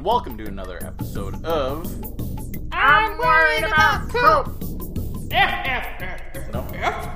and welcome to another episode of. I'm worried about poop. No.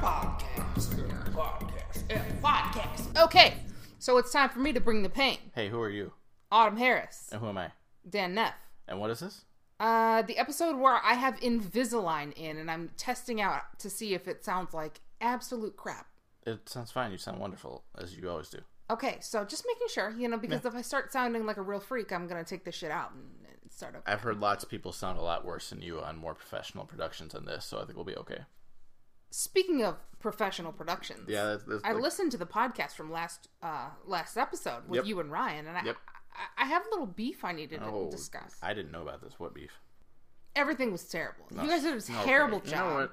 podcast. Podcast. F podcast. Okay, so it's time for me to bring the pain. Hey, who are you? Autumn Harris, And who am I? Dan Neff. And what is this? Uh, the episode where I have Invisalign in and I'm testing out to see if it sounds like absolute crap. It sounds fine. You sound wonderful, as you always do. Okay, so just making sure, you know, because if I start sounding like a real freak, I'm gonna take this shit out and, and start over. I've heard lots of people sound a lot worse than you on more professional productions than this, so I think we'll be okay. Speaking of professional productions, Yeah, that's, that's I like- listened to the podcast from last uh last episode with Yep. you and Ryan, and I, Yep. I I have a little beef I needed to Oh, discuss. I didn't know about this. What beef? Everything was terrible. You guys did a Okay. terrible You know job. what?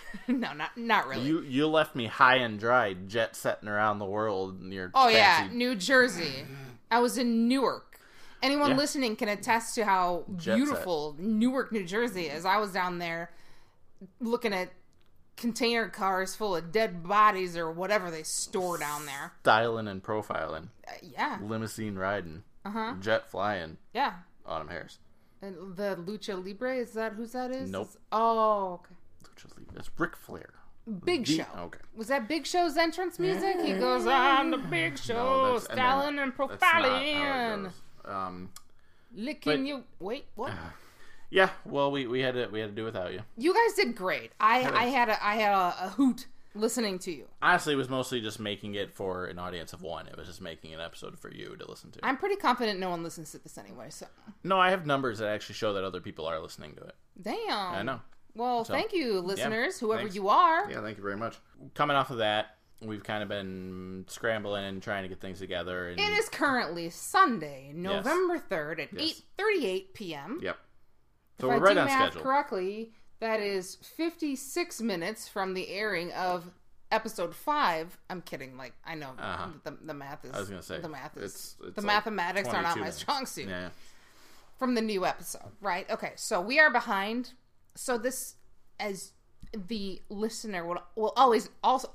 no, not not really. You you left me high and dry, jet setting around the world near. oh yeah, New Jersey. I was in Newark. Anyone Yeah. listening can attest to how Jet beautiful Newark, New Jersey is. I was down there looking at container cars full of dead bodies or whatever they store down there. styling and profiling, Uh, yeah, limousine riding, Uh-huh. jet flying. yeah. Autumn Harris. And the Lucha Libre is that who's that is? Nope. Oh, okay. That's Ric Flair. Big The- Show. okay. Was that Big Show's entrance music? He goes on the Big Show, No, and then- styling and That's not how it profiling. Um, licking But- you. Wait, what? yeah. Well, we, we had to we had to do without you. You guys did great. I Had a- I had a I had a, a hoot listening to you. Honestly, it was mostly just making it for an audience of one. It was just making an episode for you to listen to. I'm pretty confident no one listens to this anyway. So no, I have numbers that actually show that other people are listening to it. damn. I know. Well, So, thank you, listeners, whoever thanks. you are. Yeah, thank you very much. Coming off of that, we've kind of been scrambling and trying to get things together. And It is currently Sunday, November third at Yes. eight thirty eight p.m. Yep. So if we're I right do on math schedule. correctly, that is 56 minutes from the airing of episode 5. I'm kidding. Like, I know Uh-huh. the, the math is. I was gonna say The math is. it's, it's the like mathematics are not 22 my strong suit. Yeah. From the new episode, right? Okay, so we are behind. So this, as the listener will, will always also.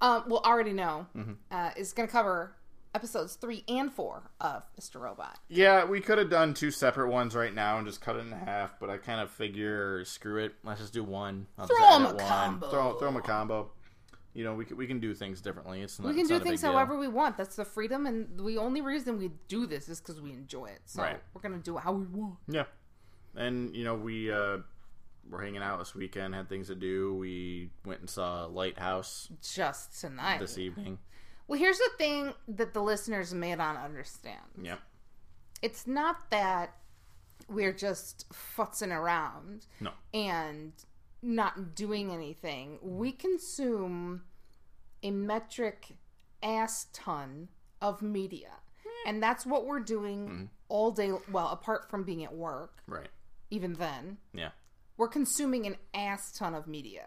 um, will already know Mm-hmm. uh, is going to cover episodes 3 and 4 of Mr. Robot. Yeah, we could have done two separate ones right now and just cut it in half, but I kind of figure screw it. Let's just do one. I'll Throw just 'em edit a one. combo. Throw throw 'em a combo. You know, we can, we can do things differently. It's not, We can do things however we want. That's the freedom, and the only reason we do this is because we enjoy it. So Right. we're gonna do it how we want. Yeah, and you know we uh, were hanging out this weekend, had things to do. We went and saw Lighthouse Just tonight. this evening. Well, here's the thing that the listeners may not understand. Yep. It's not that we're just futzing around No. and not doing anything. We consume a metric ass ton of media. Hmm. And that's what we're doing hmm. all day. Well, apart from being at work, Right. even then. Yeah. we're consuming an ass ton of media.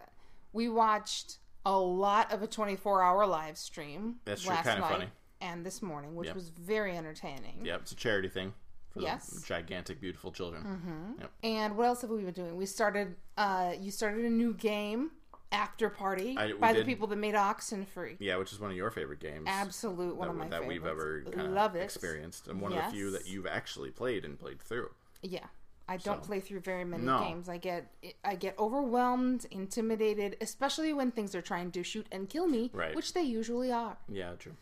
We watched a lot of a 24 hour live stream That's true, last night funny. and this morning, which Yep. was very entertaining. Yep. It's a charity thing for Yes. gigantic, beautiful children. Yep. And what else have we been doing? We started, uh, you started a new game, Afterparty, I- by the people that made Oxenfree. Yeah, which is one of your favorite games. Absolute one that, of my that favorites. we've ever kind Love of it. experienced, and one of the few that you've actually played and played through. Yeah. I don't So- play through very many No. games. I get I get overwhelmed, intimidated, especially when things are trying to shoot and kill me, Right. which they usually are. Yeah, true.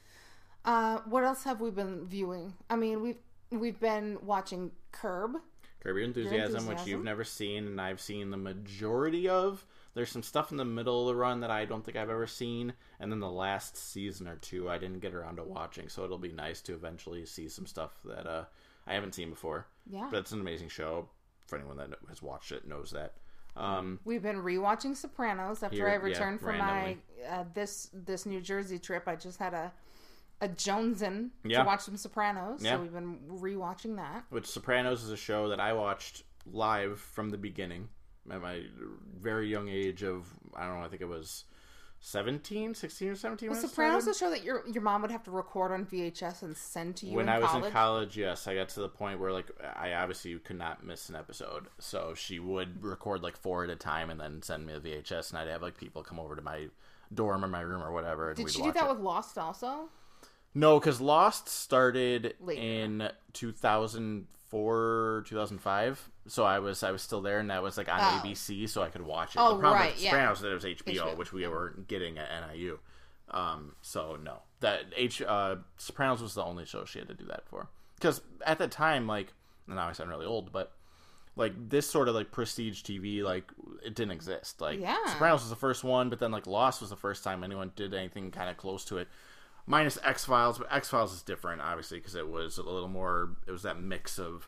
Uh, what else have we been viewing? I mean, we've we've been watching Curb. Curb Your Enthusiasm, which you've never seen, and I've seen the majority of. There's some stuff in the middle of the run that I don't think I've ever seen, and then the last season or two I didn't get around to watching. So it'll be nice to eventually see some stuff that uh, I haven't seen before. Yeah. But it's an amazing show. For anyone that has watched it, knows that. Um, We've been rewatching Sopranos after Here- I yeah, returned from randomly. my uh, this this New Jersey trip. I just had a a Jonesin Yeah. to watch some Sopranos, Yeah. so we've been rewatching that. which Sopranos is a show that I watched live from the beginning at my very young age of I don't know I think it was 17 16 or 17 Was when it Sopranos started. a show that your your mom would have to record on VHS and send to you when I was college? in college yes I got to the point where like I obviously could not miss an episode so she would record like four at a time and then send me a VHS and I'd have like people come over to my dorm or my room or whatever and Did we'd she do that it. with Lost also? No, because Lost started Later. in 2004, 2005. So I was I was still there, and that was like on Oh. ABC, so I could watch it. Oh, the problem right, with yeah. Sopranos that it was HBO, HBO. which we weren't getting at NIU. Um, so no, that H uh, Sopranos was the only show she had to do that for. Because at that time, like and now I sound really old, but like this sort of like prestige TV, like it didn't exist. Like Yeah. Sopranos was the first one, but then like Lost was the first time anyone did anything kind of close to it. Minus X Files, but X Files is different, obviously, because it was a little more. It was that mix of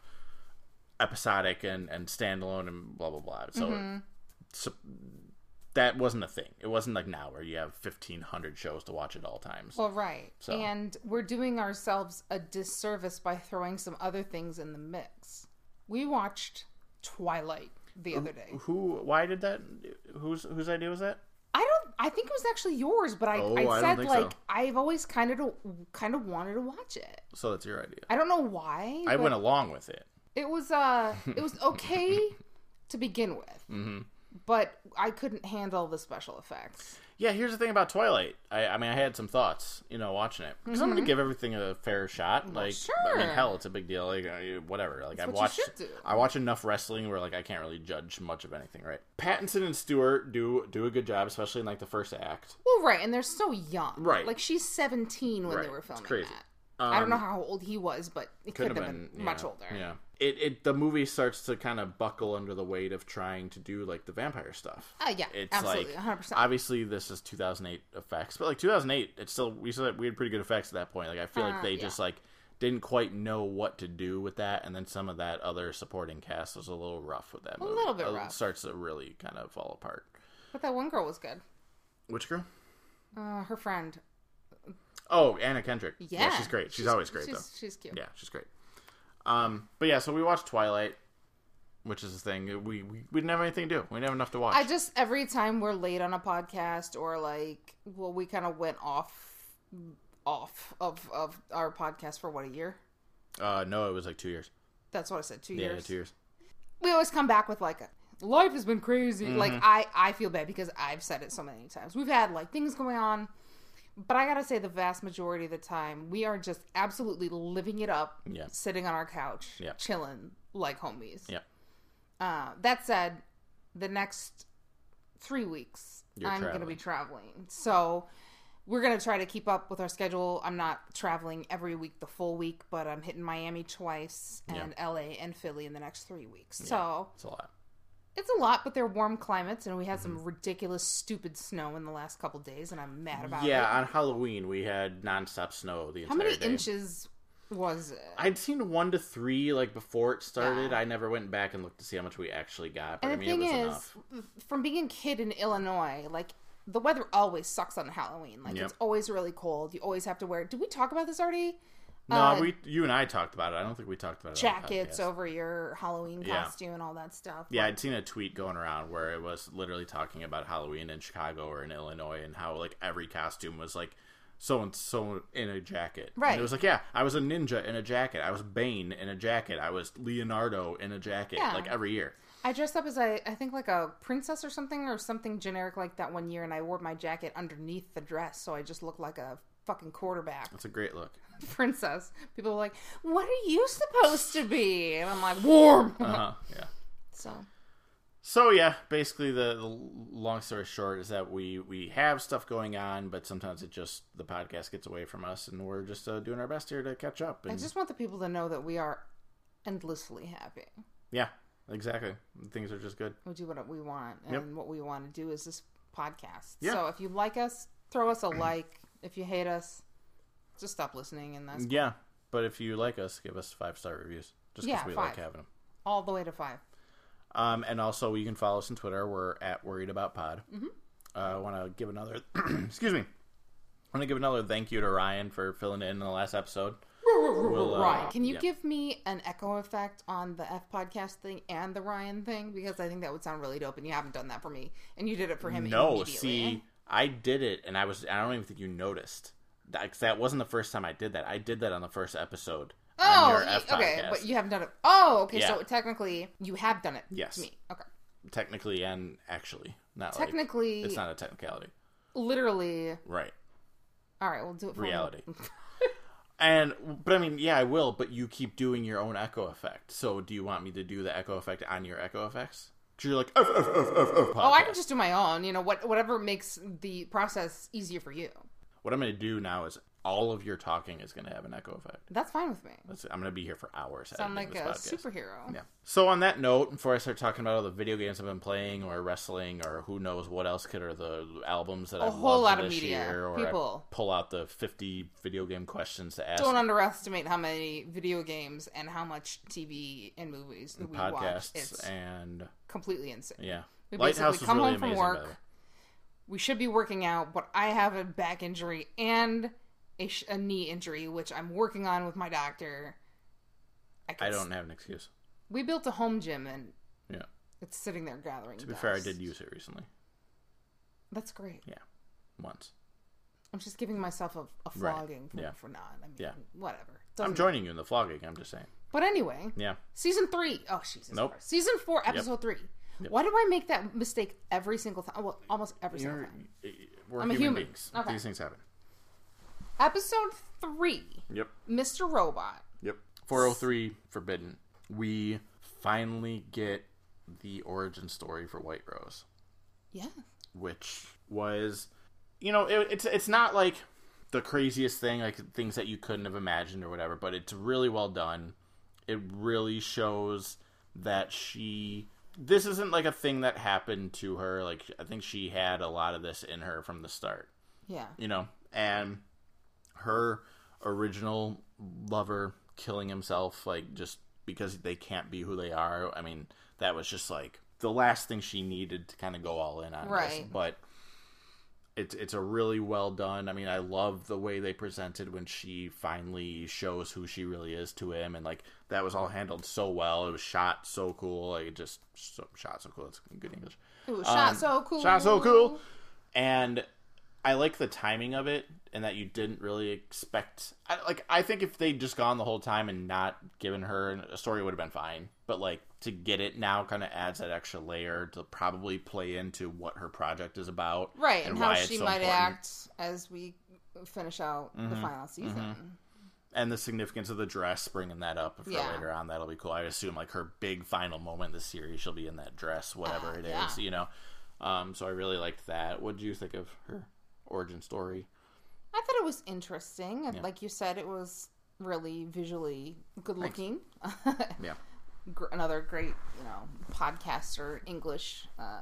episodic and and standalone and blah blah blah. So, mm-hmm. so that wasn't a thing. It wasn't like now where you have fifteen hundred shows to watch at all times. Well, right. So- And we're doing ourselves a disservice by throwing some other things in the mix. We watched Twilight the other day. Who? Why did that? Whose whose idea was that? I think it was actually yours, but I, Oh, I said like so. I've always kind of kind of wanted to watch it. So that's your idea. I don't know why. I went along with it. It was uh, it was okay to begin with, Mm-hmm. but I couldn't handle the special effects. Yeah, here's the thing about Twilight. I, I mean, I had some thoughts, you know, watching it because I'm going to give everything a fair shot. Like, I Mm-hmm. sure. mean, hell, it's a big deal. Like, whatever. Like, I've what you watched, should do. I watch enough wrestling where like I can't really judge much of anything. Right? Pattinson and Stewart do do a good job, especially in like the first act. Well, right, and they're so young. Right. like she's seventeen when Right, they were it's filming crazy. that. I don't Um, know how old he was, but it could, have been, yeah, much older. Yeah. It, it the movie starts to kind of buckle under the weight of trying to do like the vampire stuff. Uh, yeah, It's absolutely, like 100%. obviously this is 2008 effects, but like 2008, it's still we still had, we had pretty good effects at that point. Like I feel like Uh, they yeah. just like didn't quite know what to do with that, and then some of that other supporting cast was a little rough with that. movie. A little bit It rough. starts to really kind of fall apart. But that one girl was good. Which girl? Uh, her friend. Oh, Anna Kendrick. Yeah, she's great. She's, always great she's, though. She's cute. Yeah, she's great. Um, but yeah, so we watched Twilight, which is the thing. We, we we didn't have anything to do. We didn't have enough to watch. I just every time we're late on a podcast or like, well, we kind of went off, off of of our podcast for what a year. uh, no, it was like two years. That's what I said. Two Yeah, years. two years. we always come back with like a, life has been crazy like Mm-hmm. i i feel bad because i've said it so many times we've had like things going on but i gotta say the vast majority of the time we are just absolutely living it up Yeah. sitting on our couch Yeah. chilling like homies Yeah. uh, that said the next three weeks You're i'm gonna be traveling. traveling so we're gonna try to keep up with our schedule. I'm not traveling every week the full week, but I'm hitting Miami twice and LA and Philly in the next three weeks. So It's a lot. It's a lot, but they're warm climates, and we had Mm-hmm. some ridiculous, stupid snow in the last couple days, and I'm mad about it. Yeah, on Halloween we had nonstop snow the How entire many day. inches was it? I'd seen one to three like before it started. Yeah. I never went back and looked to see how much we actually got, but And I the mean thing it was is, enough. from being a kid in Illinois, like the weather always sucks on Halloween. Like Yep. it's always really cold. You always have to wear. Did we talk about this already? No, uh, we you and I talked about it. I don't think we talked about it. Jackets over your Halloween Yeah. costume and all that stuff. Yeah, I'd seen a tweet going around where it was literally talking about Halloween in Chicago or in Illinois and how like every costume was like so and so in a jacket. And Right. it was like, yeah, I was a ninja in a jacket. I was Bane in a jacket. I was Leonardo in a jacket. Yeah. Like every year. I dressed up as a, I think like a princess or something, or something generic like that one year, and I wore my jacket underneath the dress, so I just looked like a fucking quarterback That's a great look. princess. People were like, "What are you supposed to be?" And I'm like, "Warm." Uh huh. yeah. so So yeah, basically the, the long story short is that we we have stuff going on, but sometimes it just the podcast gets away from us, and we're just uh, doing our best here to catch up. I just want the people to know that we are endlessly happy. yeah, exactly. Things are just good. We do what we want, and Yep. what we want to do is this podcast. Yeah. So if you like us, throw us a like. If you hate us, just stop listening, and that's Yeah, but if you like us, give us five star reviews. Just because Yeah, we five. like having them. all the way to five. Um, and also, you can follow us on Twitter. We're at Worried About Pod. Mm-hmm. Uh, I want to give another. excuse me. I want to give another thank you to Ryan for filling in in the last episode. We'll, uh, Ryan, can you yeah. give me an echo effect on the F podcast thing and the Ryan thing? Because I think that would sound really dope, and you haven't done that for me, and you did it for him. No, see, I did it, and I was. I don't even think you noticed. That, that wasn't the first time I did that. I did that on the first episode. on Oh, your y- F okay, but you haven't done it. Oh, okay. Yeah. So technically, you have done it. Yes. To me. Okay. technically and actually, not like Technically, it's not a technicality, literally. right? All right, we'll do it. For Reality. And but I mean, yeah, I will. But you keep doing your own echo effect. So do you want me to do the echo effect on your echo effects? Because you're like, Oh, I can just do my own. You know, what whatever makes the process easier for you. What I'm going to do now is all of your talking is going to have an echo effect. That's fine with me. That's, I'm going to be here for hours. Sound like a podcast. superhero. Yeah. So on that note, before I start talking about all the video games I've been playing, or wrestling, or who knows what else could, or the albums that A I've whole lot of media. year, or I People. pull out the 50 video game questions to ask Don't underestimate how many video games and how much TV and movies that we watch. podcasts It's and completely insane. yeah. We Lighthouse basically was come really home from amazing. work. We should be working out, but I have a back injury and a, sh- a knee injury, which I'm working on with my doctor. I can don't have an excuse. We built a home gym and Yeah. it's sitting there gathering. To be fair, I did use it recently That's great. Yeah, once. I'm just giving myself a, a Right. flogging for, Yeah. for not. I mean, Yeah. whatever. I'm Doesn't- joining you in the flogging. I'm just saying. But anyway, Yeah. season three. Oh, Jesus. Nope. Christ. Season four, episode three. Why do I make that mistake every single time? Well, almost every single You're, time. we're I'm a human, human. beings. Okay. These things happen. Episode three, Yep. Mr. Robot. Yep. 403 Forbidden. We finally get the origin story for White Rose, Yeah. which was, you know, it, it's it's not like the craziest thing, like things that you couldn't have imagined or whatever, but it's really well done. It really shows that she. This isn't like a thing that happened to her. Like I think she had a lot of this in her from the start. Yeah. you know, and her original lover killing himself, like just because they can't be who they are. I mean, that was just like the last thing she needed to kind of go all in on. This. Right. But it's it's a really well done. I mean, I love the way they presented when she finally shows who she really is to him, and like that was all handled so well. It was shot so cool. Like it just so, shot so cool. It's good English. It was shot Um, so cool. Shot so cool. And I like the timing of it and that you didn't really expect I, like I think if they'd just gone the whole time and not given her a story would have been fine. But like to get it now kind of adds that extra layer to probably play into what her project is about. Right, and, how why it's she so might important. act as we finish out the final season. and the significance of the dress bringing that up for Yeah. later on that'll be cool i assume like her big final moment in the series she'll be in that dress whatever Uh, it is, yeah. you know um so i really liked that what did you think of her origin story I thought it was interesting. and Like you said, it was really visually good looking. yeah Gr- Another great, you know, podcaster English. Uh,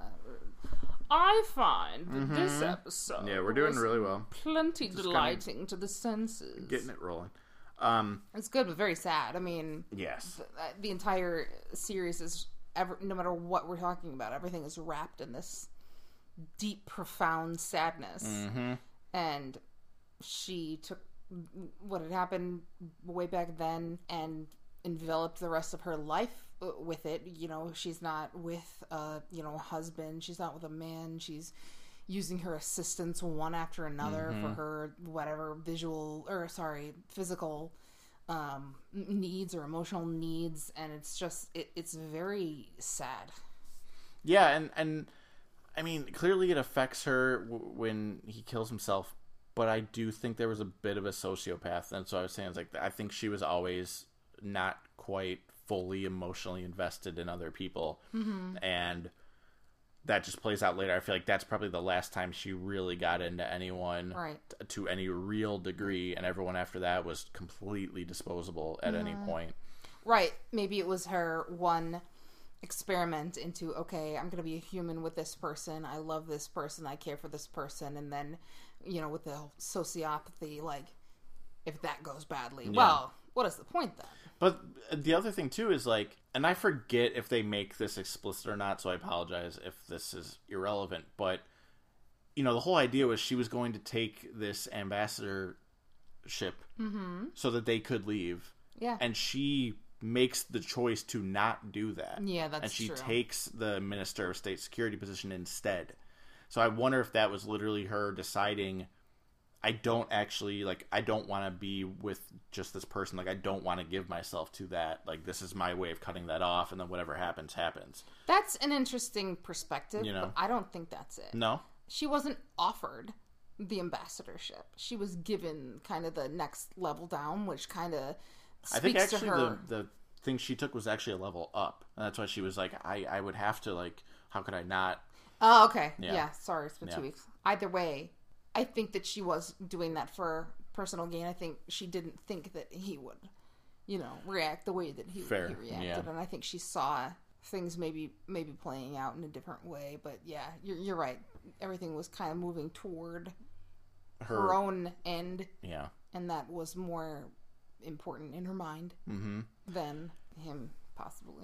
I find that this episode Mm-hmm. yeah we're doing really well plenty delighting to the senses. getting it rolling um It's good, but very sad. I mean, yes th- uh, the entire series is ever no matter what we're talking about everything is wrapped in this deep profound sadness mm-hmm and she took what had happened way back then and enveloped the rest of her life uh, with it. You know she's not with a you know a husband. She's not with a man. She's using her assistants one after another for her whatever visual or sorry physical um needs or emotional needs. And it's just it, it's very sad. Yeah and and i mean clearly it affects her w- when he kills himself. But i do think there was a bit of a sociopath. And so i was saying it's like i think she was always not quite fully emotionally invested in other people mm-hmm. and that just plays out later i feel like that's probably the last time she really got into anyone right t- to any real degree and everyone after that was completely disposable at any mm-hmm. point Right. Maybe it was her one experiment into okay, I'm going to be a human with this person. I love this person. I care for this person. And then, you know, with the sociopathy, like, if that goes badly, well, what is the point then? But the other thing too is like, and I forget if they make this explicit or not, so I apologize if this is irrelevant. But you know, the whole idea was she was going to take this ambassadorship mm-hmm. so that they could leave, Yeah. and she makes the choice to not do that. Yeah, that's and she true. takes the minister of state security position instead. So I wonder if that was literally her deciding I don't actually like I don't want to be with just this person like I don't want to give myself to that like this is my way of cutting that off and then whatever happens happens. That's an interesting perspective, You know. but I don't think that's it. No. She wasn't offered the ambassadorship. She was given kind of the next level down, which kind of I think speaks to actually her. the the thing she took was actually a level up. And that's why she was like, I I would have to like, how could I not? Oh, okay. Yeah. Yeah. sorry, it's been Yeah. two weeks. Either way, I think that she was doing that for personal gain. I think she didn't think that he would, you know, react the way that he, Fair, he reacted, yeah. and I think she saw things maybe maybe playing out in a different way. But yeah, you're you're right. Everything was kind of moving toward Her, her own end, yeah. and that was more important in her mind Mm-hmm. than him possibly.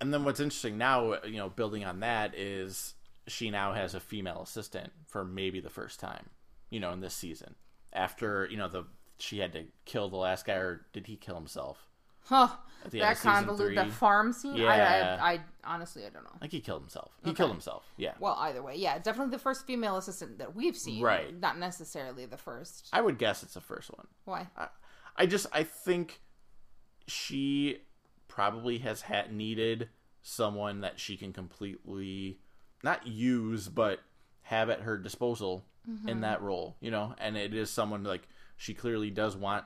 And then what's interesting now, you know, building on that is she now has a female assistant for maybe the first time, you know, in this season. After you know the she had to kill the last guy, or did he kill himself? Huh. The That convoluted, three? farm scene. Yeah. I, I, I honestly, I don't know. Like he killed himself. He killed himself. Yeah. Well, either way, yeah, definitely the first female assistant that we've seen. Right. Not necessarily the first. I would guess it's the first one. Why? I, I just I think she probably has had needed someone that she can completely not use but have at her disposal in mm-hmm. that role, you know, and it is someone like she clearly does want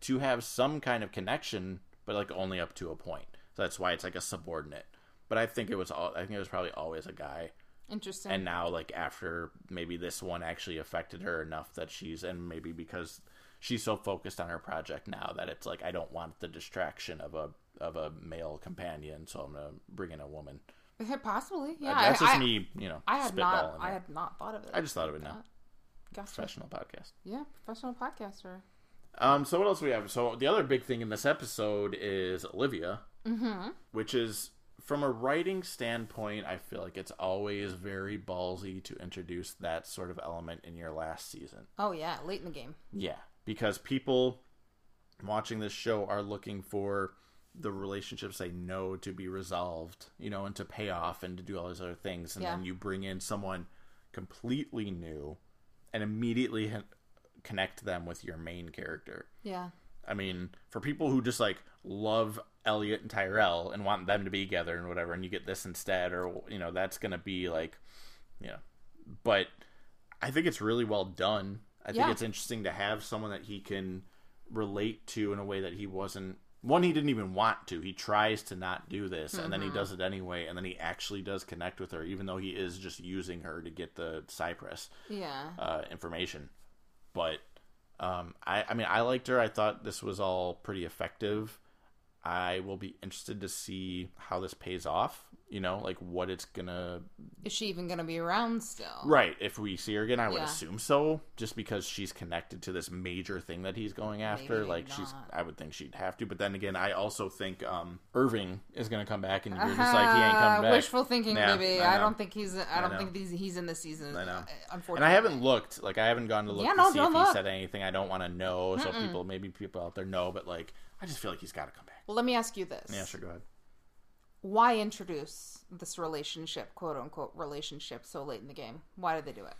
to have some kind of connection, but like only up to a point. So that's why it's like a subordinate. But I think it was all I think it was probably always a guy. Interesting. And now like after maybe this one actually affected her enough that she's and maybe because she's so focused on her project now that it's like I don't want the distraction of a of a male companion, so I'm gonna bring in a woman. Possibly. Yeah. That's I, just I, me, you know, I had not. I had not thought of it. I just thought of it now. Gotcha. Professional podcast. Yeah, professional podcaster. Um, so what else do we have? So the other big thing in this episode is Olivia, Mm-hmm. which is from a writing standpoint, I feel like it's always very ballsy to introduce that sort of element in your last season. Oh yeah, late in the game. Yeah, because people watching this show are looking for the relationships they know to be resolved, you know, and to pay off and to do all those other things. And Yeah. then you bring in someone completely new and immediately connect them with your main character. Yeah. I mean, for people who just like love Elliot and Tyrell and want them to be together and whatever, and you get this instead, or you know, that's gonna be like, you know, but I think it's really well done. I think it's interesting to have someone that he can relate to in a way that he wasn't. One, he didn't even want to. He tries to not do this, and then he does it anyway, and then he actually does connect with her, even though he is just using her to get the Cyprus Yeah. uh, information. But um, I, I mean, I liked her. I thought this was all pretty effective. I will be interested to see how this pays off. You know, like what it's gonna. Is she even gonna be around still? Right. If we see her again, I would Yeah. assume so, just because she's connected to this major thing that he's going after. Maybe like she's. I would think she'd have to. But then again, I also think um, Irving is gonna come back, and you're just like he ain't coming back. Wishful thinking, Yeah, baby. I I, don't think he's. I don't know. think he's he's in the season. I know. uh, Unfortunately, And I haven't looked, like I haven't gone to look Yeah, to no, see if don't he said anything. I don't want to know, so people, maybe people out there know, but like, I just feel like he's got to come back. Well, let me ask you this. Yeah, sure, go ahead. Why introduce this relationship, quote unquote relationship, so late in the game? Why did they do it?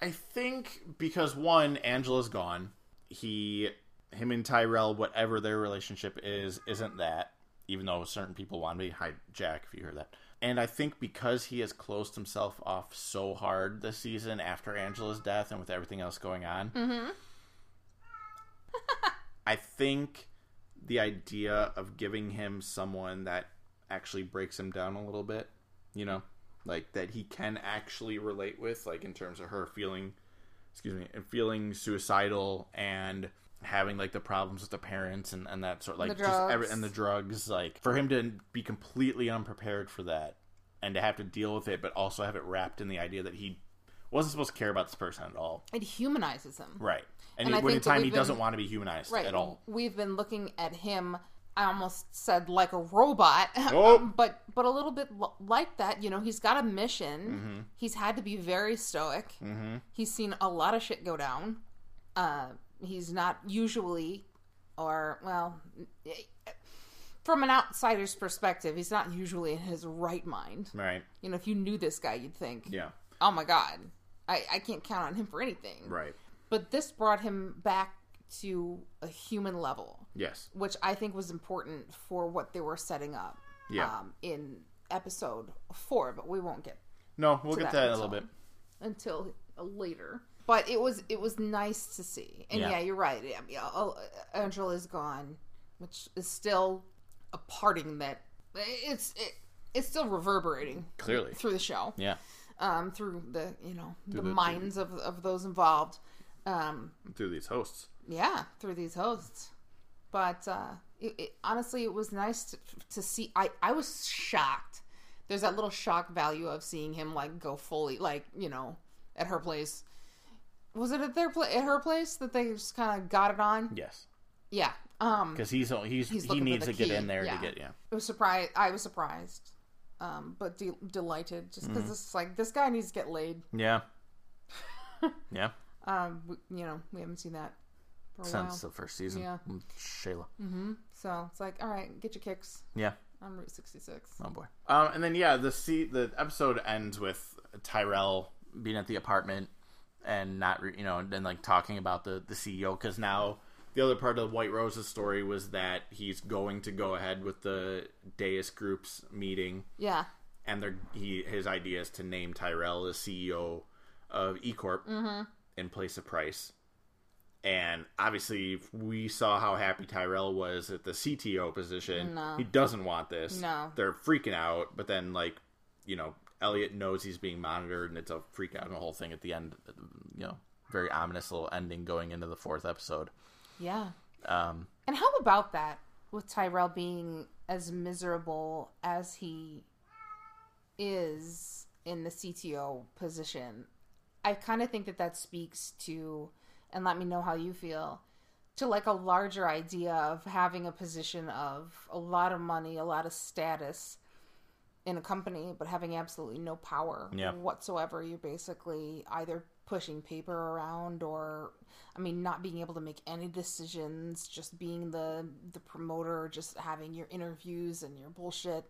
I think because one, Angela's gone. He, him and Tyrell, whatever their relationship is, isn't that. Even though certain people want to be. Hi, Jack, if you hear that. And I think because he has closed himself off so hard this season after Angela's death and with everything else going on, mm-hmm. I think the idea of giving him someone that actually breaks him down a little bit, you know, like that he can actually relate with, like in terms of her feeling, excuse me, and feeling suicidal and having like the problems with the parents and, and that sort like just every, and the drugs like for him to be completely unprepared for that and to have to deal with it but also have it wrapped in the idea that he wasn't supposed to care about this person at all It humanizes him. right and, And he, I when that time he been- doesn't want to be humanized Right. at all We've been looking at him. I almost said like a robot, Oh. but but a little bit like that. You know, he's got a mission. Mm-hmm. He's had to be very stoic. Mm-hmm. He's seen a lot of shit go down. Uh, he's not usually, or well, from an outsider's perspective, he's not usually in his right mind. right You know, if you knew this guy, you'd think, yeah oh my god, I, I can't count on him for anything. right But this brought him back to a human level, yes which I think was important for what they were setting up Yeah. um, in episode four. But we won't get no we'll get that to that in a little bit until later. But it was it was nice to see, and Yeah. yeah, you're right. Yeah, yeah, oh, Angela is gone, which is still a parting that it's it, it's still reverberating Clearly. through the show, Yeah. Um, through the you know the, the- minds of of those involved. Um, Through these hosts. yeah through these hosts but uh it, it, honestly it was nice to, to see i i was shocked there's that little shock value of seeing him like go fully like you know at her place was it at their place at her place that they just kind of got it on Yes. yeah um Because he's he's, He's he needs to get in there yeah. to get yeah. it was surprised i was surprised um but de- delighted just because it's like this guy needs to get laid Yeah. yeah. um we, you know we haven't seen that for a Since the first season. Yeah. Mm, Shayla. so it's like all right get your kicks Yeah. on route 66 Oh boy. Um, and then yeah, the see the episode ends with Tyrell being at the apartment and not re- you know and then like talking about the the CEO because now the other part of White Rose's story was that he's going to go ahead with the Deus Group's meeting yeah and they're, he his idea is to name Tyrell as CEO of E Corp mm-hmm. in place of Price. And obviously, we saw how happy Tyrell was at the CTO position. No. He doesn't want this. No. They're freaking out, but then, like, you know, Elliot knows he's being monitored, and it's a freak out and the whole thing at the end. You know, very ominous little ending going into the fourth episode. Yeah. Um, And how about that with Tyrell being as miserable as he is in the CTO position? I kind of think that that speaks to, and let me know how you feel, to like a larger idea of having a position of a lot of money, a lot of status in a company, but having absolutely no power Yeah. whatsoever. You're basically either pushing paper around or I mean not being able to make any decisions, just being the the promoter, just having your interviews and your bullshit.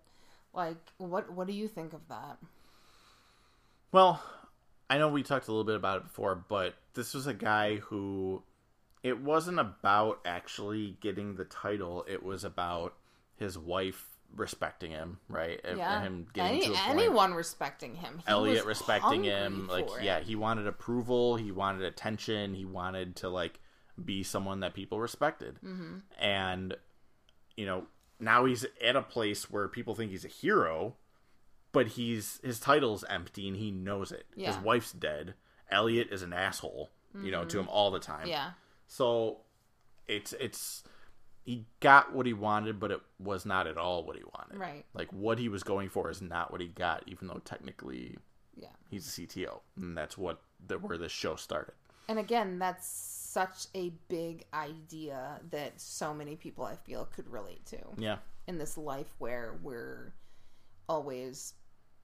Like what what do you think of that? Well, I know we talked a little bit about it before, but this was a guy who it wasn't about actually getting the title. It was about his wife respecting him, right? Yeah. him getting Any, to anyone respecting him. He Elliot respecting him, like for yeah, he wanted approval, he wanted attention, he wanted to like be someone that people respected, Mm-hmm. and you know now he's at a place where people think he's a hero, but he's his title's empty and he knows it. His Yeah. Mm-hmm. wife's dead. Elliot is an asshole, you know, to him all the time. Yeah. So it's it's he got what he wanted, but it was not at all what he wanted. Right. Like what he was going for is not what he got, even though technically Yeah. he's a CTO, and that's what the, where this show started. And again, that's such a big idea that so many people I feel could relate to Yeah, in this life where we're always,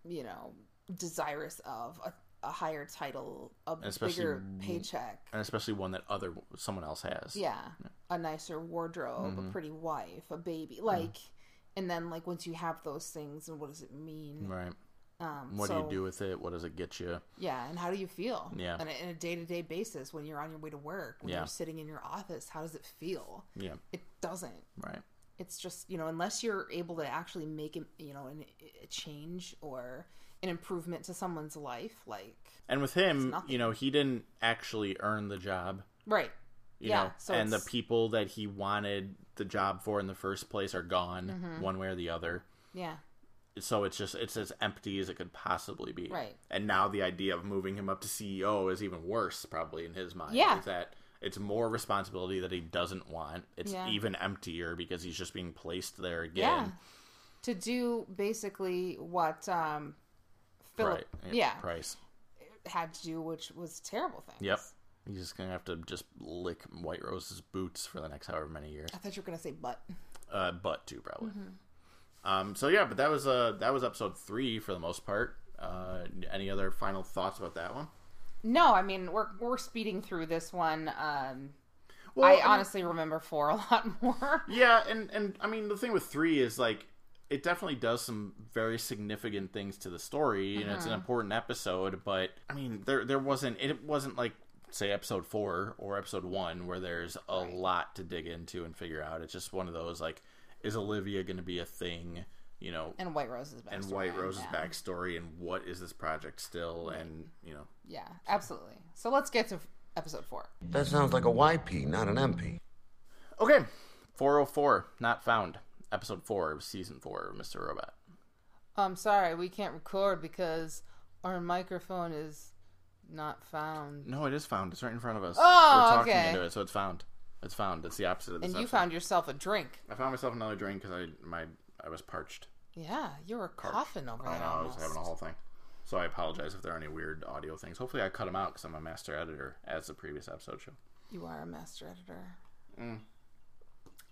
you know, desirous of a, a higher title, a bigger paycheck. and especially one that other someone else has. Yeah, a nicer wardrobe, Mm-hmm. a pretty wife, a baby, like, and then like once you have those things, and what does it mean? Right. Um, What so, do you do with it? What does it get you? Yeah, and how do you feel? Yeah. on a, in a day to day basis when you're on your way to work, when Yeah. you're sitting in your office, how does it feel? Yeah. It doesn't. Right. It's just you know unless you're able to actually make it, you know, an, a change or an improvement to someone's life, like And with him, you know, he didn't actually earn the job. right. You Yeah, know, so and the people that he wanted the job for in the first place are gone, Mm-hmm. one way or the other. Yeah, so it's just it's as empty as it could possibly be. Right. And now the idea of moving him up to CEO is even worse, probably in his mind. Yeah. Is that it's more responsibility that he doesn't want. It's Yeah. even emptier because he's just being placed there again. yeah. again. To do basically what um, Philip, Right. yeah, Price. had to do, which was terrible things. Yep. He's just gonna have to just lick White Rose's boots for the next however many years. I thought you were gonna say butt. Uh, butt too probably. Mm-hmm. Um. So yeah, but that was uh that was episode three for the most part. Uh, any other final thoughts about that one? No, I mean we're we're speeding through this one. Um, Well, I mean- honestly remember four a lot more. Yeah, and and I mean the thing with three is like it definitely does some very significant things to the story, and Mm-hmm. it's an important episode. But I mean, there there wasn't it wasn't like say episode four or episode one where there's a lot to dig into and figure out. It's just one of those like, is Olivia going to be a thing? you know, And White Rose's backstory. and White Rose's yeah. backstory and what is this project still, and you know, Yeah, absolutely. So let's get to episode four. That sounds like a YP, not an MP. okay, four hundred four, not found, episode four of season four of Mr. Robot. I'm sorry, we can't record because our microphone is not found. No, it is found. It's right in front of us. Oh, We're talking okay. into it, so it's found. It's found. It's the opposite of this. And you episode. found yourself a drink. I found myself another drink because I my I was parched. Yeah, you were coughing over I there. know I was having a whole thing. So I apologize if there are any weird audio things. Hopefully I cut them out because I'm a master editor, as the previous episode showed. You are a master editor. Mm.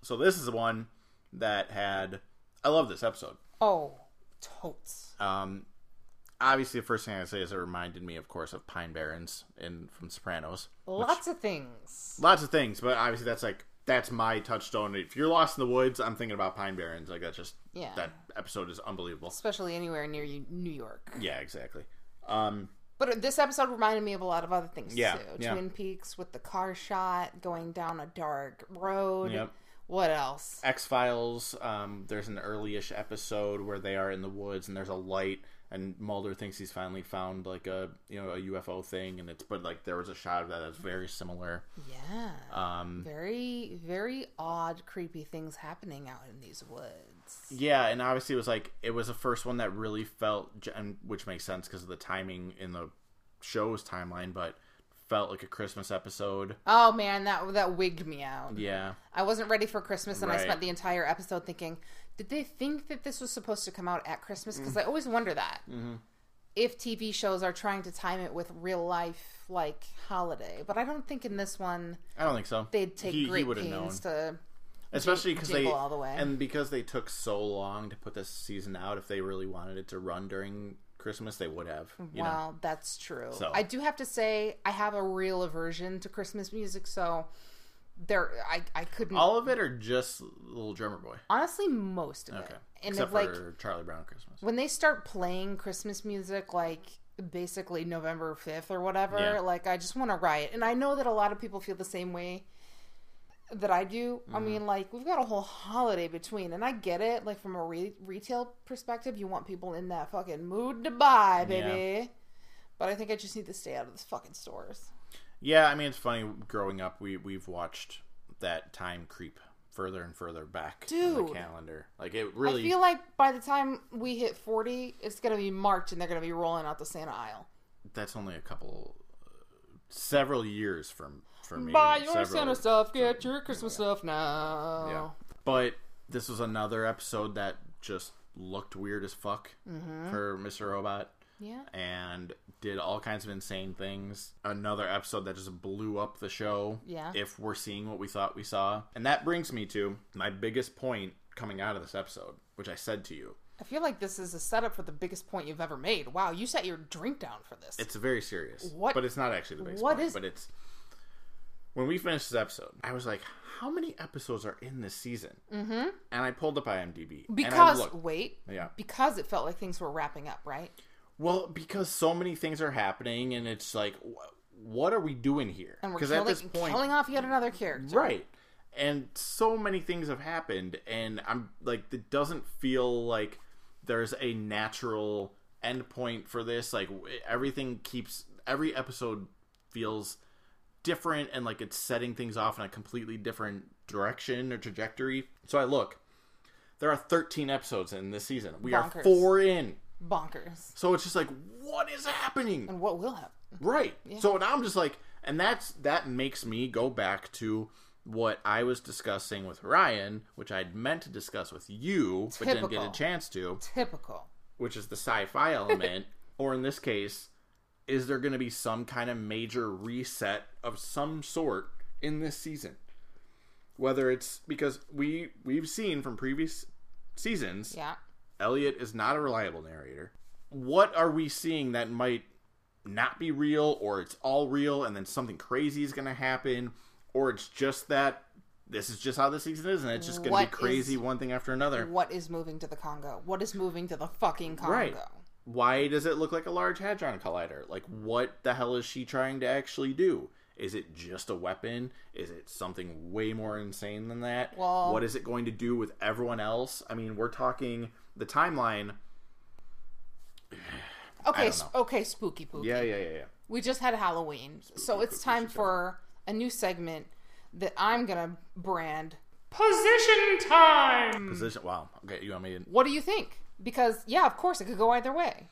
So this is the one that had. I love this episode. Oh, totes. Um, obviously, the first thing I say is it reminded me, of course, of Pine Barrens in from Sopranos. Lots of things. Lots of things, but obviously that's like that's my touchstone. If you're lost in the woods, I'm thinking about Pine Barrens. Like that's just Yeah. that episode is unbelievable. Especially anywhere near you, New York. Yeah, exactly. Um, But this episode reminded me of a lot of other things Yeah, too. yeah. Twin Peaks with the car shot, going down a dark road. Yep. What else? X Files. Um, there's an early-ish episode where they are in the woods and there's a light, and Mulder thinks he's finally found like a you know a UFO thing, and it's but like there was a shot of that that's very similar. Yeah. Um, very, very odd, creepy things happening out in these woods. yeah, and obviously it was like it was the first one that really felt, and which makes sense because of the timing in the show's timeline, but felt like a Christmas episode. Oh man, that that wigged me out. Yeah, I wasn't ready for Christmas, and I spent the entire episode thinking, did they think that this was supposed to come out at Christmas? Because I always wonder that. Mm-hmm. If TV shows are trying to time it with real life, like holiday, but I don't think in this one I don't think so. they'd take He- he great would've pains known. to. especially because they all the way. and because they took so long to put this season out. If they really wanted it to run during Christmas, they would have. You know, well, that's true. So- I do have to say, I have a real aversion to Christmas music, so there, I, I couldn't. all of it or just Little Drummer Boy. honestly, most of Okay, it, and except if, like for Charlie Brown Christmas. when they start playing Christmas music, like basically November fifth or whatever, Yeah. like I just want to riot. And I know that a lot of people feel the same way that I do. Mm-hmm. I mean, like we've got a whole holiday between, and I get it. Like from a re- retail perspective, you want people in that fucking mood to buy, baby. But I think I just need to stay out of the fucking stores. Yeah, I mean it's funny. Growing up, we we've watched that time creep further and further back in the calendar. Like it really. I feel like by the time we hit forty, it's gonna be March, and they're gonna be rolling out the Santa aisle. that's only a couple, uh, several years from for me. Buy your several- Santa stuff, get your Christmas stuff now. Yeah. But this was another episode that just looked weird as fuck Mm-hmm. for Mr. Robot Yeah. and did all kinds of insane things. Another episode that just blew up the show. Yeah. If we're seeing what we thought we saw. And that brings me to my biggest point coming out of this episode, which I said to you. I feel like this is a setup for the biggest point you've ever made. Wow, you set your drink down for this. It's very serious. What- But it's not actually the biggest what point. is- But it's when we finished this episode, I was like, how many episodes are in this season? Mm-hmm. And I pulled up IMDb. because wait, Yeah. because it felt like things were wrapping up, right? Well, because so many things are happening, and it's like, wh- what are we doing here? And we're killing, at this point, killing off yet another character. right? And so many things have happened, and I'm like, it doesn't feel like there's a natural endpoint for this. Like everything keeps every episode feels different, and like it's setting things off in a completely different direction or trajectory. So I look. There are 13 episodes in this season. We Bonkers. are four in. Bonkers. So it's just like, what is happening? And what will happen? Right. So now I'm just like, and that's that makes me go back to what I was discussing with Ryan, which I'd meant to discuss with you, but didn't get a chance to, Typical. which is the sci-fi element, or in this case, is there going to be some kind of major reset of some sort in this season? Whether it's because we we've seen from previous seasons Yeah. Elliot is not a reliable narrator. What are we seeing that might not be real, or it's all real, and then something crazy is going to happen, or it's just that this is just how the season is, and it's just going to be crazy is- one thing after another. What is moving to the Congo? What is moving to the fucking Congo? Right. Why does it look like a large hadron collider? Like, what the hell is she trying to actually do? Is it just a weapon? Is it something way more insane than that? Well- what is it going to do with everyone else? I mean, we're talking the timeline. Okay, don't sp- know. okay, spooky pooky. Yeah, yeah, yeah, yeah. We just had Halloween, so it's time for a new segment that I'm gonna brand Position Time. Position. Wow. Okay, you want me to? What do you think? Because yeah, of course it could go either way,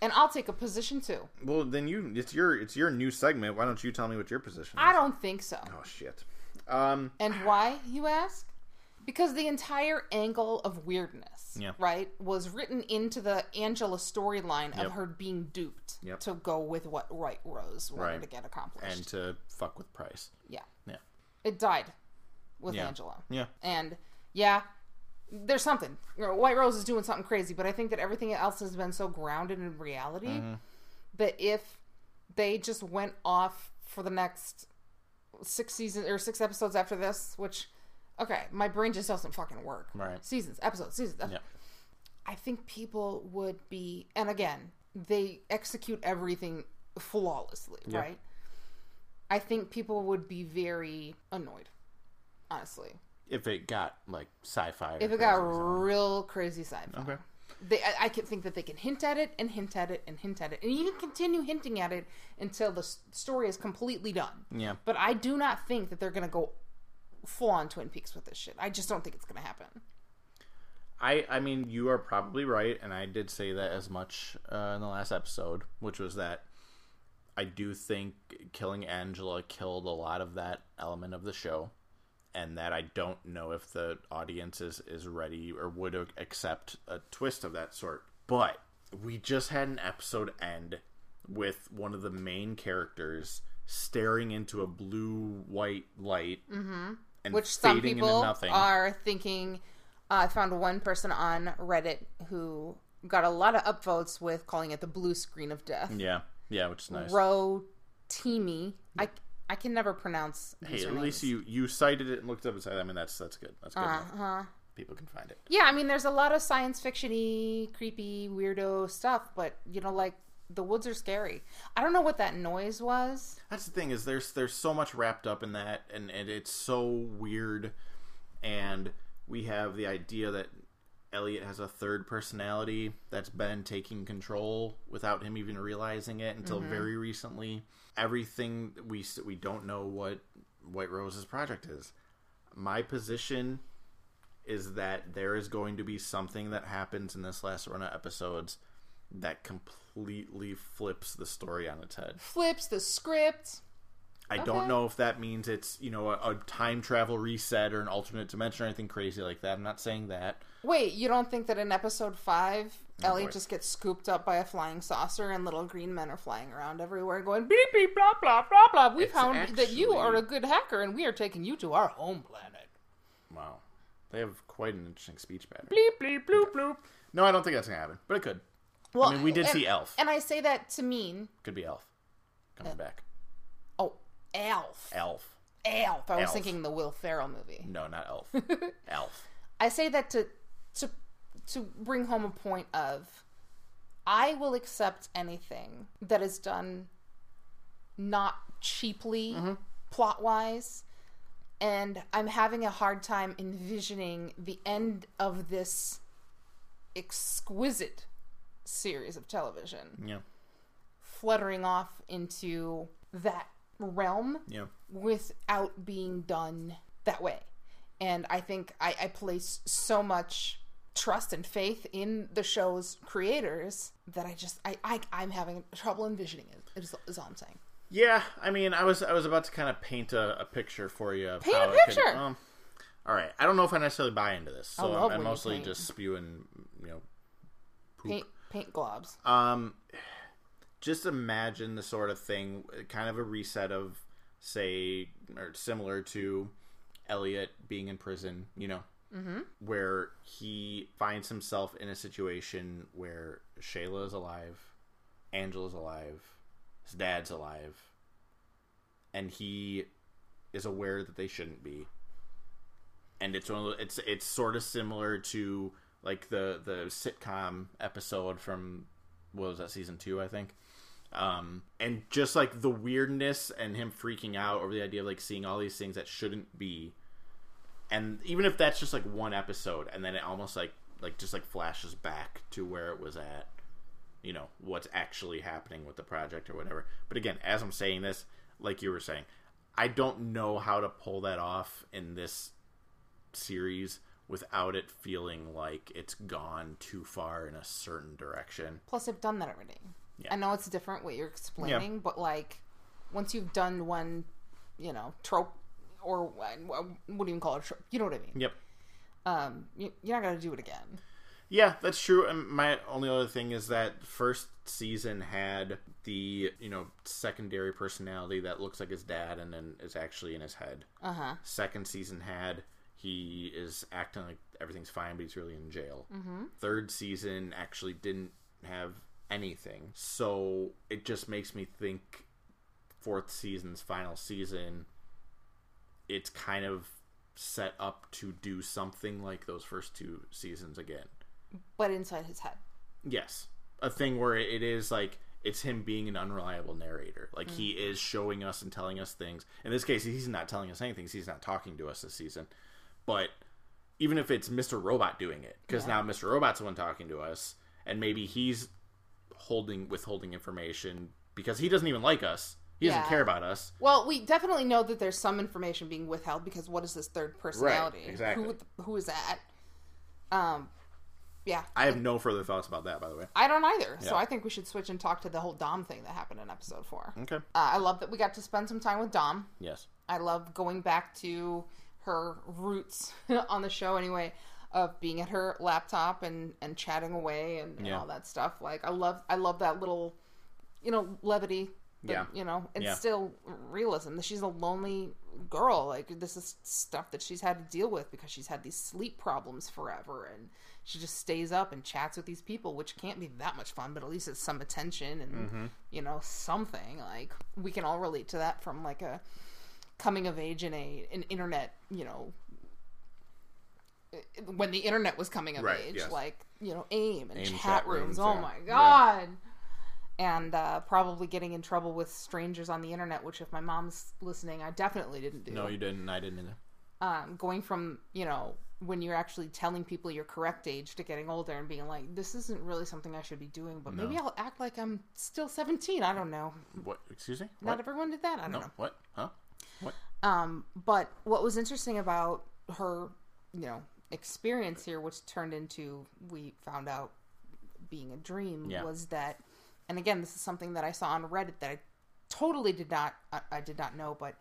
and I'll take a position too. Well, then you. It's your. It's your new segment. Why don't you tell me what your position? Is? I don't think so. Oh shit. Um. And why, you ask? Because the entire angle of weirdness, Yeah. right, was written into the Angela storyline Yep. of her being duped Yep. to go with what White Rose wanted Right. to get accomplished. And to fuck with Price. yeah. Yeah. It died with Yeah. Angela. Yeah. And yeah, there's something. You know, White Rose is doing something crazy, but I think that everything else has been so grounded in reality Mm-hmm. that if they just went off for the next six seasons or six episodes after this, which okay, my brain just doesn't fucking work. Right. Seasons, episodes, seasons. Yeah. I think people would be, and again, they execute everything flawlessly, right? I think people would be very annoyed, honestly. If it got like sci-fi. If it got crazy or something. real crazy sci-fi. Okay. They, I, I can think that they can hint at it and hint at it and hint at it, and even continue hinting at it until the s- story is completely done. Yeah. But I do not think that they're going to go full on Twin Peaks with this shit. I just don't think it's going to happen. I I mean you are probably right, and I did say that as much uh, in the last episode, which was that I do think killing Angela killed a lot of that element of the show, and that I don't know if the audience is is ready or would accept a twist of that sort. But we just had an episode end with one of the main characters staring into a blue white light, mm-hmm. and Which some people are thinking. uh, I found one person on Reddit who got a lot of upvotes with calling it the blue screen of death. yeah, yeah, which is nice. Ro Teamy. I, I can never pronounce Hey, at least you you cited it and looked up and said, I mean, that's that's good. That's good. Uh-huh. People can find it. Yeah, I mean, there's a lot of science fiction-y, creepy, weirdo stuff, but you know, like the woods are scary. I don't know what that noise was. That's the thing is there's there's so much wrapped up in that, and and it's so weird. And we have the idea that Elliot has a third personality that's been taking control without him even realizing it until very recently. Everything we we don't know what White Rose's project is. My position is that there is going to be something that happens in this last run of episodes that completely flips the story on its head. Flips the script. I Okay. don't know if that means it's you know a, a time travel reset or an alternate dimension or anything crazy like that. I'm not saying that. Wait, you don't think that in episode five, oh, Elliot boy. just gets scooped up by a flying saucer and little green men are flying around everywhere going beep beep blah blah blah blah. We It's found that you are a good hacker and we are taking you to our home planet. Wow, they have quite an interesting speech pattern. Bleep bleep bloop bloop. No, I don't think that's gonna happen, but it could. Well, I mean, we did and- see Elf. and I say that to mean Could be Elf coming uh, back. Elf, Elf. Elf. I was Elf. thinking the Will Ferrell movie. No, not Elf. Elf. I say that to to to bring home a point of I will accept anything that is done not cheaply mm-hmm. plot wise and I'm having a hard time envisioning the end of this exquisite series of television Yeah. fluttering off into that realm Yeah. without being done that way. And I think I, I place so much trust and faith in the show's creators that I just I, I I'm having trouble envisioning it. Is, is all I'm saying. Yeah, I mean, I was I was about to kind of paint a, a picture for you. Paint a it could- picture! um, all right, I don't know if I necessarily buy into this, so I'm, I'm mostly just spewing, you know, poop. Paint paint globs. Um, just imagine the sort of thing, kind of a reset of, say, or similar to Elliot being in prison, you know, mm-hmm. where he finds himself in a situation where Shayla is alive, Angela's alive, his dad's alive, and he is aware that they shouldn't be. And it's one of the, it's it's sort of similar to like the the sitcom episode from what was that season two I think Um, and just like the weirdness and him freaking out over the idea of like seeing all these things that shouldn't be, and even if that's just like one episode, and then it almost like like just like flashes back to where it was at, you know, what's actually happening with the project or whatever. But again, as I'm saying this, like you were saying, I don't know how to pull that off in this series without it feeling like it's gone too far in a certain direction. Plus, I've done that already. Yeah. I know it's different what you're explaining, but like once you've done one, you know, trope or what do you even call it? Trope? You know what I mean? Yep. Um, you, you're not gonna do it again. Yeah, that's true. And my only other thing is that first season had the you know secondary personality that looks like his dad and then is actually in his head. Uh huh. Second season had he is acting like everything's fine, but he's really in jail. Mm-hmm. Third season actually didn't have anything, so it just makes me think fourth season's final season. It's kind of set up to do something like those first two seasons again. But inside his head. Yes, a thing where it is like it's him being an unreliable narrator. Like he mm-hmm. is showing us and telling us things. In this case, he's not telling us anything. He's not talking to us this season. But even if it's Mr. Robot doing it, because now Mr. Robot's the one talking to us, and maybe he's holding withholding information because he doesn't even like us. He doesn't care about us. Well, we definitely know that there's some information being withheld because what is this third personality? exactly. Who who is that? Um, yeah, I have no further thoughts about that, by the way. I don't either. So I think we should switch and talk to the whole Dom thing that happened in episode four. Okay. Uh, I love that we got to spend some time with Dom. Yes. I love going back to her roots on the show anyway of being at her laptop and and chatting away and, and Yeah. all that stuff. Like I love I love that little you know levity. that, Yeah. You know, and Yeah. still realism that she's a lonely girl. Like this is stuff that she's had to deal with because she's had these sleep problems forever and she just stays up and chats with these people, which can't be that much fun, but at least it's some attention and Mm-hmm. you know something. Like we can all relate to that from like a coming of age in a an internet, you know, when the internet was coming of Right, age, yes. like you know, AIM and AIM chat, chat rooms. rooms, Oh yeah. my Yeah. god! And uh, probably getting in trouble with strangers on the internet, which if my mom's listening, I definitely didn't do. No, you didn't. I didn't either. um, going from you know when you're actually telling people your correct age to getting older and being like, this isn't really something I should be doing, but maybe I'll act like I'm still 17. I don't know. What? Excuse me? Not What? everyone did that. I don't No. know. What? Huh? What? Um, but what was interesting about her, you know, experience here, which turned into we found out being a dream, Yeah. was that, and again, this is something that I saw on Reddit that I totally did not, I, I did not know, but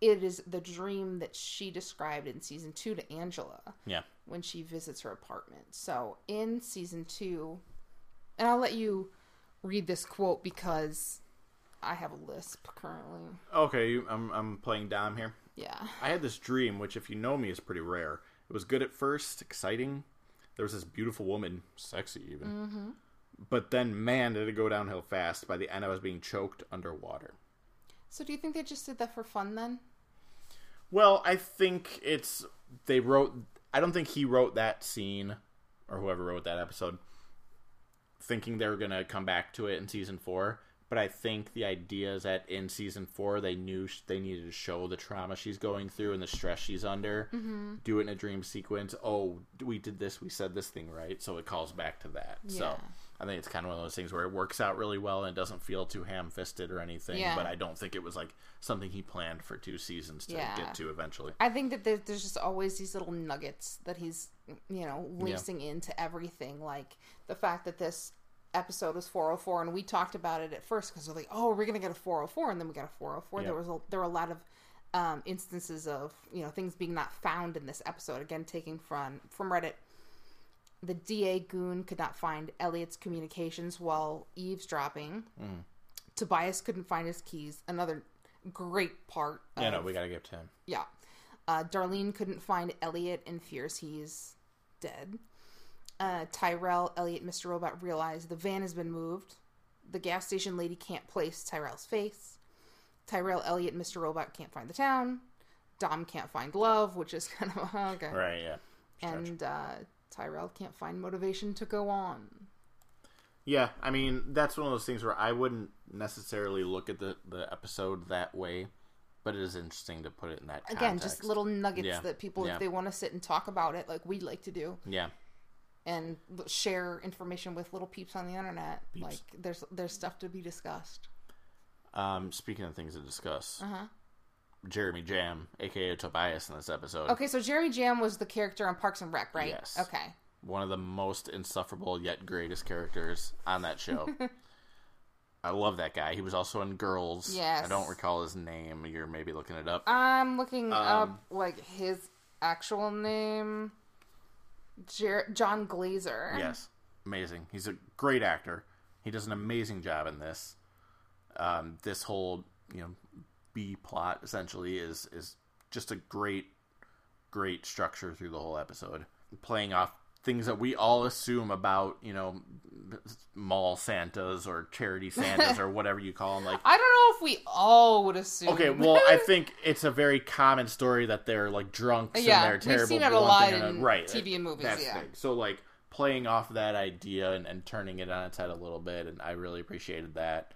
it is the dream that she described in season two to Angela Yeah. when she visits her apartment. So in season two, and I'll let you read this quote because I have a lisp currently. Okay, you- I'm I'm playing Dom here. Yeah. I had this dream, which, if you know me, is pretty rare. It was good at first, exciting. There was this beautiful woman, sexy even. Mm-hmm. But then, man, did it go downhill fast. By the end, I was being choked underwater. So do you think they just did that for fun then? Well, I think it's they wrote. I don't think he wrote that scene, or whoever wrote that episode, thinking they were gonna come back to it in season four. But I think the idea is that in season four, they knew sh- they needed to show the trauma she's going through and the stress she's under. Mm-hmm. Do it in a dream sequence. Oh, we did this. We said this thing right, so it calls back to that. Yeah. So I think it's kind of one of those things where it works out really well and it doesn't feel too ham-fisted or anything. Yeah. But I don't think it was like something he planned for two seasons to Yeah. get to eventually. I think that there's just always these little nuggets that he's, you know, lacing into everything. Like the fact that this episode was 404, and we talked about it at first because we're like, oh, we're gonna get a 404, and then we got a 404. There was a, there were a lot of um, instances of you know things being not found in this episode. Again, taking from from Reddit. The DA goon could not find Elliot's communications while eavesdropping. Tobias couldn't find his keys. Another great part. Yeah, of- no, we gotta give to him. yeah. Uh, Darlene couldn't find Elliot and fears he's dead. Uh, Tyrell, Elliot, Mr. Robot realize the van has been moved. The gas station lady can't place Tyrell's face. Tyrell, Elliot, and Mr. Robot can't find the town. Dom can't find love, which is kind of okay. Right, yeah. And uh, Tyrell can't find motivation to go on. Yeah, I mean that's one of those things where I wouldn't necessarily look at the the episode that way, but it is interesting to put it in that Again, just little nuggets Yeah. that people, Yeah. if they want to sit and talk about it, like we like to do, yeah. And share information with little peeps on the internet, like there's there's stuff to be discussed. Um, speaking of things to discuss, Uh-huh. Jeremy Jamm, aka Tobias, in this episode, Okay, so Jeremy Jamm was the character on Parks and Rec, right? Yes. Okay. one of the most insufferable yet greatest characters on that show. I love that guy. He was also in Girls. Yes. I don't recall his name. You're maybe looking it up. I'm looking Um, up like his actual name, Jer- Jon Glaser. Yes, amazing. He's a great actor. He does an amazing job in this. Um, this whole you know B plot essentially is is just a great, great structure through the whole episode, playing off things that we all assume about you know mall Santas or charity Santas or whatever you call them. Like I don't know if we all would assume. Okay, well, I think it's a very common story that they're like drunks Yeah, and they're terrible we've seen it a lot in a- right, TV and movies, yeah. thing. So like playing off that idea and, and turning it on its head a little bit, and I really appreciated that.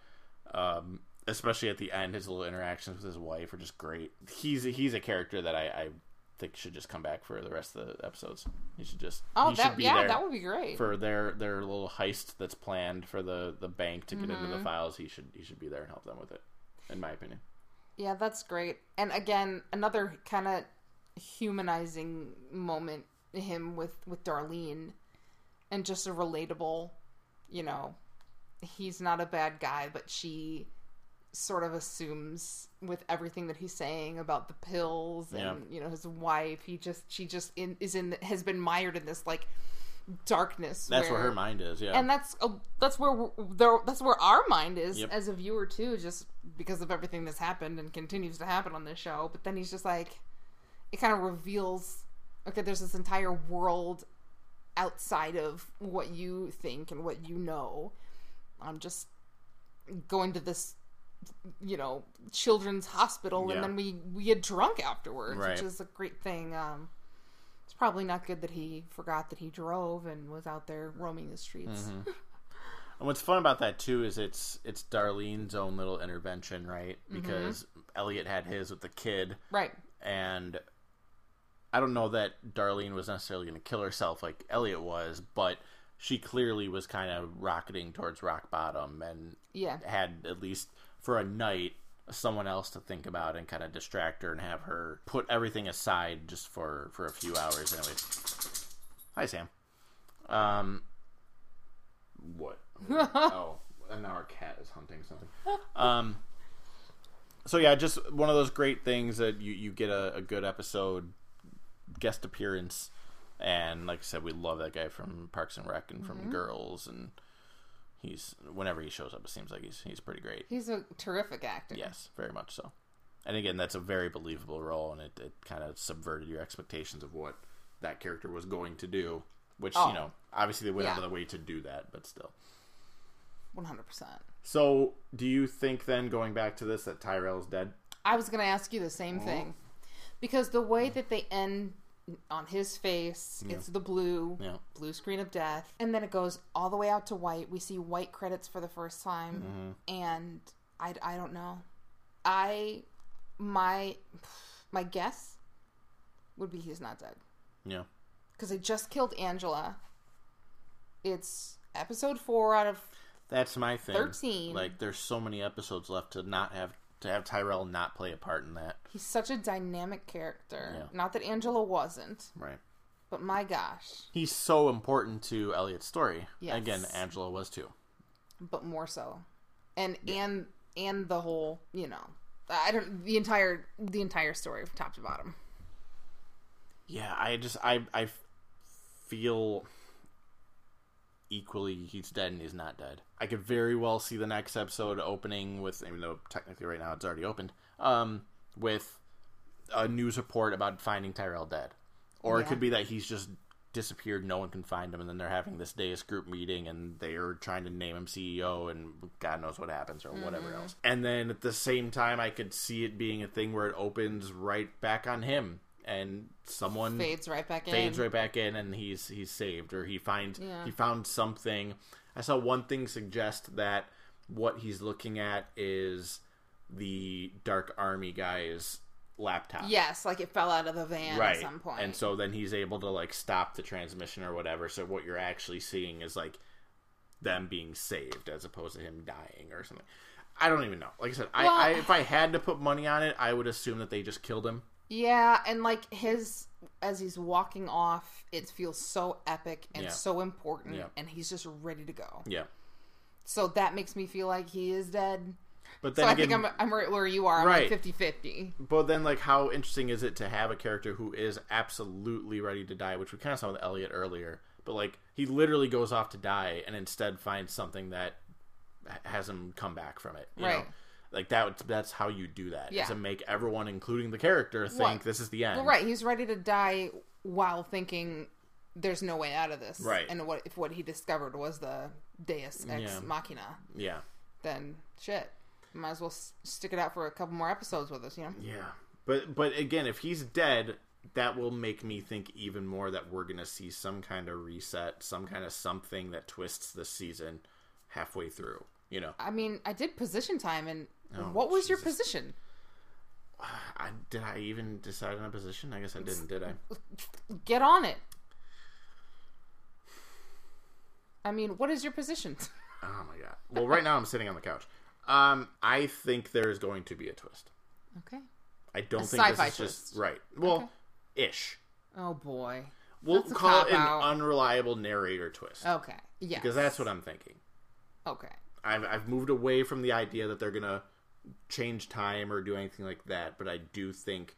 Um, especially at the end, his little interactions with his wife are just great. He's he's a character that I, I think should just come back for the rest of the episodes. He should just oh, he that should be yeah, that would be great. for their their little heist that's planned for the the bank to get into Mm-hmm. the files. He should he should be there and help them with it, in my opinion. Yeah, that's great. And again, another kind of humanizing moment him with with Darlene and just a relatable, you know, he's not a bad guy, but she sort of assumes with everything that he's saying about the pills and Yeah. you know his wife he just she just in, is in has been mired in this like darkness That's where where her mind is. Yeah, and that's uh, that's where there, that's where our mind is Yep. as a viewer too, just because of everything that's happened and continues to happen on this show. But then he's just like, it kind of reveals, okay, there's this entire world outside of what you think and what you know. I'm just going to this, you know, children's hospital, Yeah. and then we we get drunk afterwards, Right. which is a great thing. Um, it's probably not good that he forgot that he drove and was out there roaming the streets. Mm-hmm. And what's fun about that too is it's it's Darlene's own little intervention, right? Mm-hmm. Because Elliot had his with the kid, Right. and I don't know that Darlene was necessarily going to kill herself like Elliot was, but she clearly was kind of rocketing towards rock bottom and Yeah. had at least for a night someone else to think about and kind of distract her and have her put everything aside just for for a few hours anyway hi sam. Um what? Oh and now our cat is hunting something. Um so yeah just one of those great things that you you get a, a good episode guest appearance and like i said we love that guy from parks and rec and from girls and he's whenever he shows up it seems like he's he's pretty great He's a terrific actor. Yes, very much so. And again, that's a very believable role, and it, it kind of subverted your expectations of what that character was going to do. Which Oh. you know, obviously they went out of the way to do that, but still. 100%. So, do you think then, going back to this, that Tyrell's dead? I was going to ask you the same Oh. thing. Because the way that they end on his face, it's the blue, Yeah. blue screen of death. And then it goes all the way out to white. We see white credits for the first time. Mm-hmm. And I, I don't know. I, my, my guess would be he's not dead. Yeah. Because they just killed Angela. It's episode four out of That's my thing. 13. Like, there's so many episodes left to not have to have Tyrell not play a part in that. He's such a dynamic character. Yeah. Not that Angela wasn't, Right. but my gosh, He's so important to Elliot's story. Yes. Again, Angela was too. but more so. And and and the whole, you know, I don't the entire the entire story from top to bottom. Yeah, I just I I feel equally he's dead and he's not dead. I could very well see the next episode opening with even though technically right now it's already opened, um, with a news report about finding Tyrell dead. Or it could be that he's just disappeared, no one can find him, and then they're having this Deus group meeting and they're trying to name him CEO and God knows what happens or whatever else. And then at the same time I could see it being a thing where it opens right back on him and someone Fades right back in. fades right back in and he's he's saved or he finds Yeah. he found something. I saw one thing suggest that what he's looking at is the dark army guy's laptop. Yes, like it fell out of the van right. at some point. and so then he's able to like stop the transmission or whatever. So what you're actually seeing is like them being saved as opposed to him dying or something. I don't even know. Like i said Well- I, I if i had to put money on it i would assume that they just killed him Yeah, and like his as he's walking off, it feels so epic and Yeah. so important, Yeah. and he's just ready to go. yeah So that makes me feel like he is dead. but So then I think I'm, I'm right where you are. I'm Right. like 50-50. But then, like, how interesting is it to have a character who is absolutely ready to die, which we kind of saw with Elliot earlier, but like he literally goes off to die and instead finds something that has him come back from it. You Know? Like that. That's how you do that. Yeah. To make everyone, including the character, think Well- this is the end. Well, right, he's ready to die while thinking there's no way out of this. Right. And what if what he discovered was the Deus Ex Yeah. Machina? Yeah. Then shit, might as well s- stick it out for a couple more episodes with us. You know? Yeah. But but again, if he's dead, that will make me think even more that we're gonna see some kind of reset, some kind of something that twists the season halfway through. You know. I mean, I did position time, and Oh, what was your position? I, did I even decide on a position? I guess I didn't, did I? Get on it. I mean, what is your position? Oh my god. Well, right now I'm sitting on the couch. Um, I think there is going to be a twist. okay. I don't A think this is just right. Well, Okay. ish. Oh boy. We'll That's call it an cop-out. unreliable narrator twist Okay. Yeah. because that's what I'm thinking. Okay. I've I've moved away from the idea that they're gonna change time or do anything like that, but I do think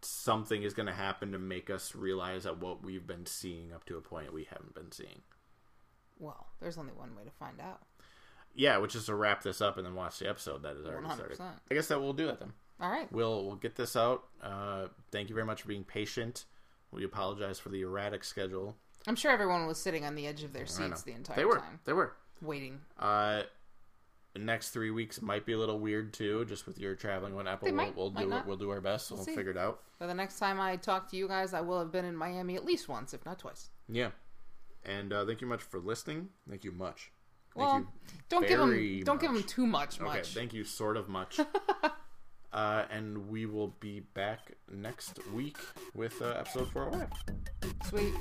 something is gonna happen to make us realize that what we've been seeing up to a point we haven't been seeing. Well, there's only one way to find out. Yeah, which is to wrap this up and then watch the episode that is already started. 100%. I guess that we'll do that then. All right. We'll we'll get this out. Uh, thank you very much for being patient. We apologize for the erratic schedule. I'm sure everyone was sitting on the edge of their seats the entire they were time, they were. Waiting. Uh, the next three weeks might be a little weird too, just with your traveling on Apple. They We'll, we'll do not. we'll do our best. We'll, see. figure it out. But the next time I talk to you guys, I will have been in Miami at least once, if not twice. Yeah. And uh, thank you much for listening. Thank you much. Thank well, you. don't give them don't give them too much. Okay, thank you sort of much. uh, and we will be back next week with uh, episode 405. Sweet.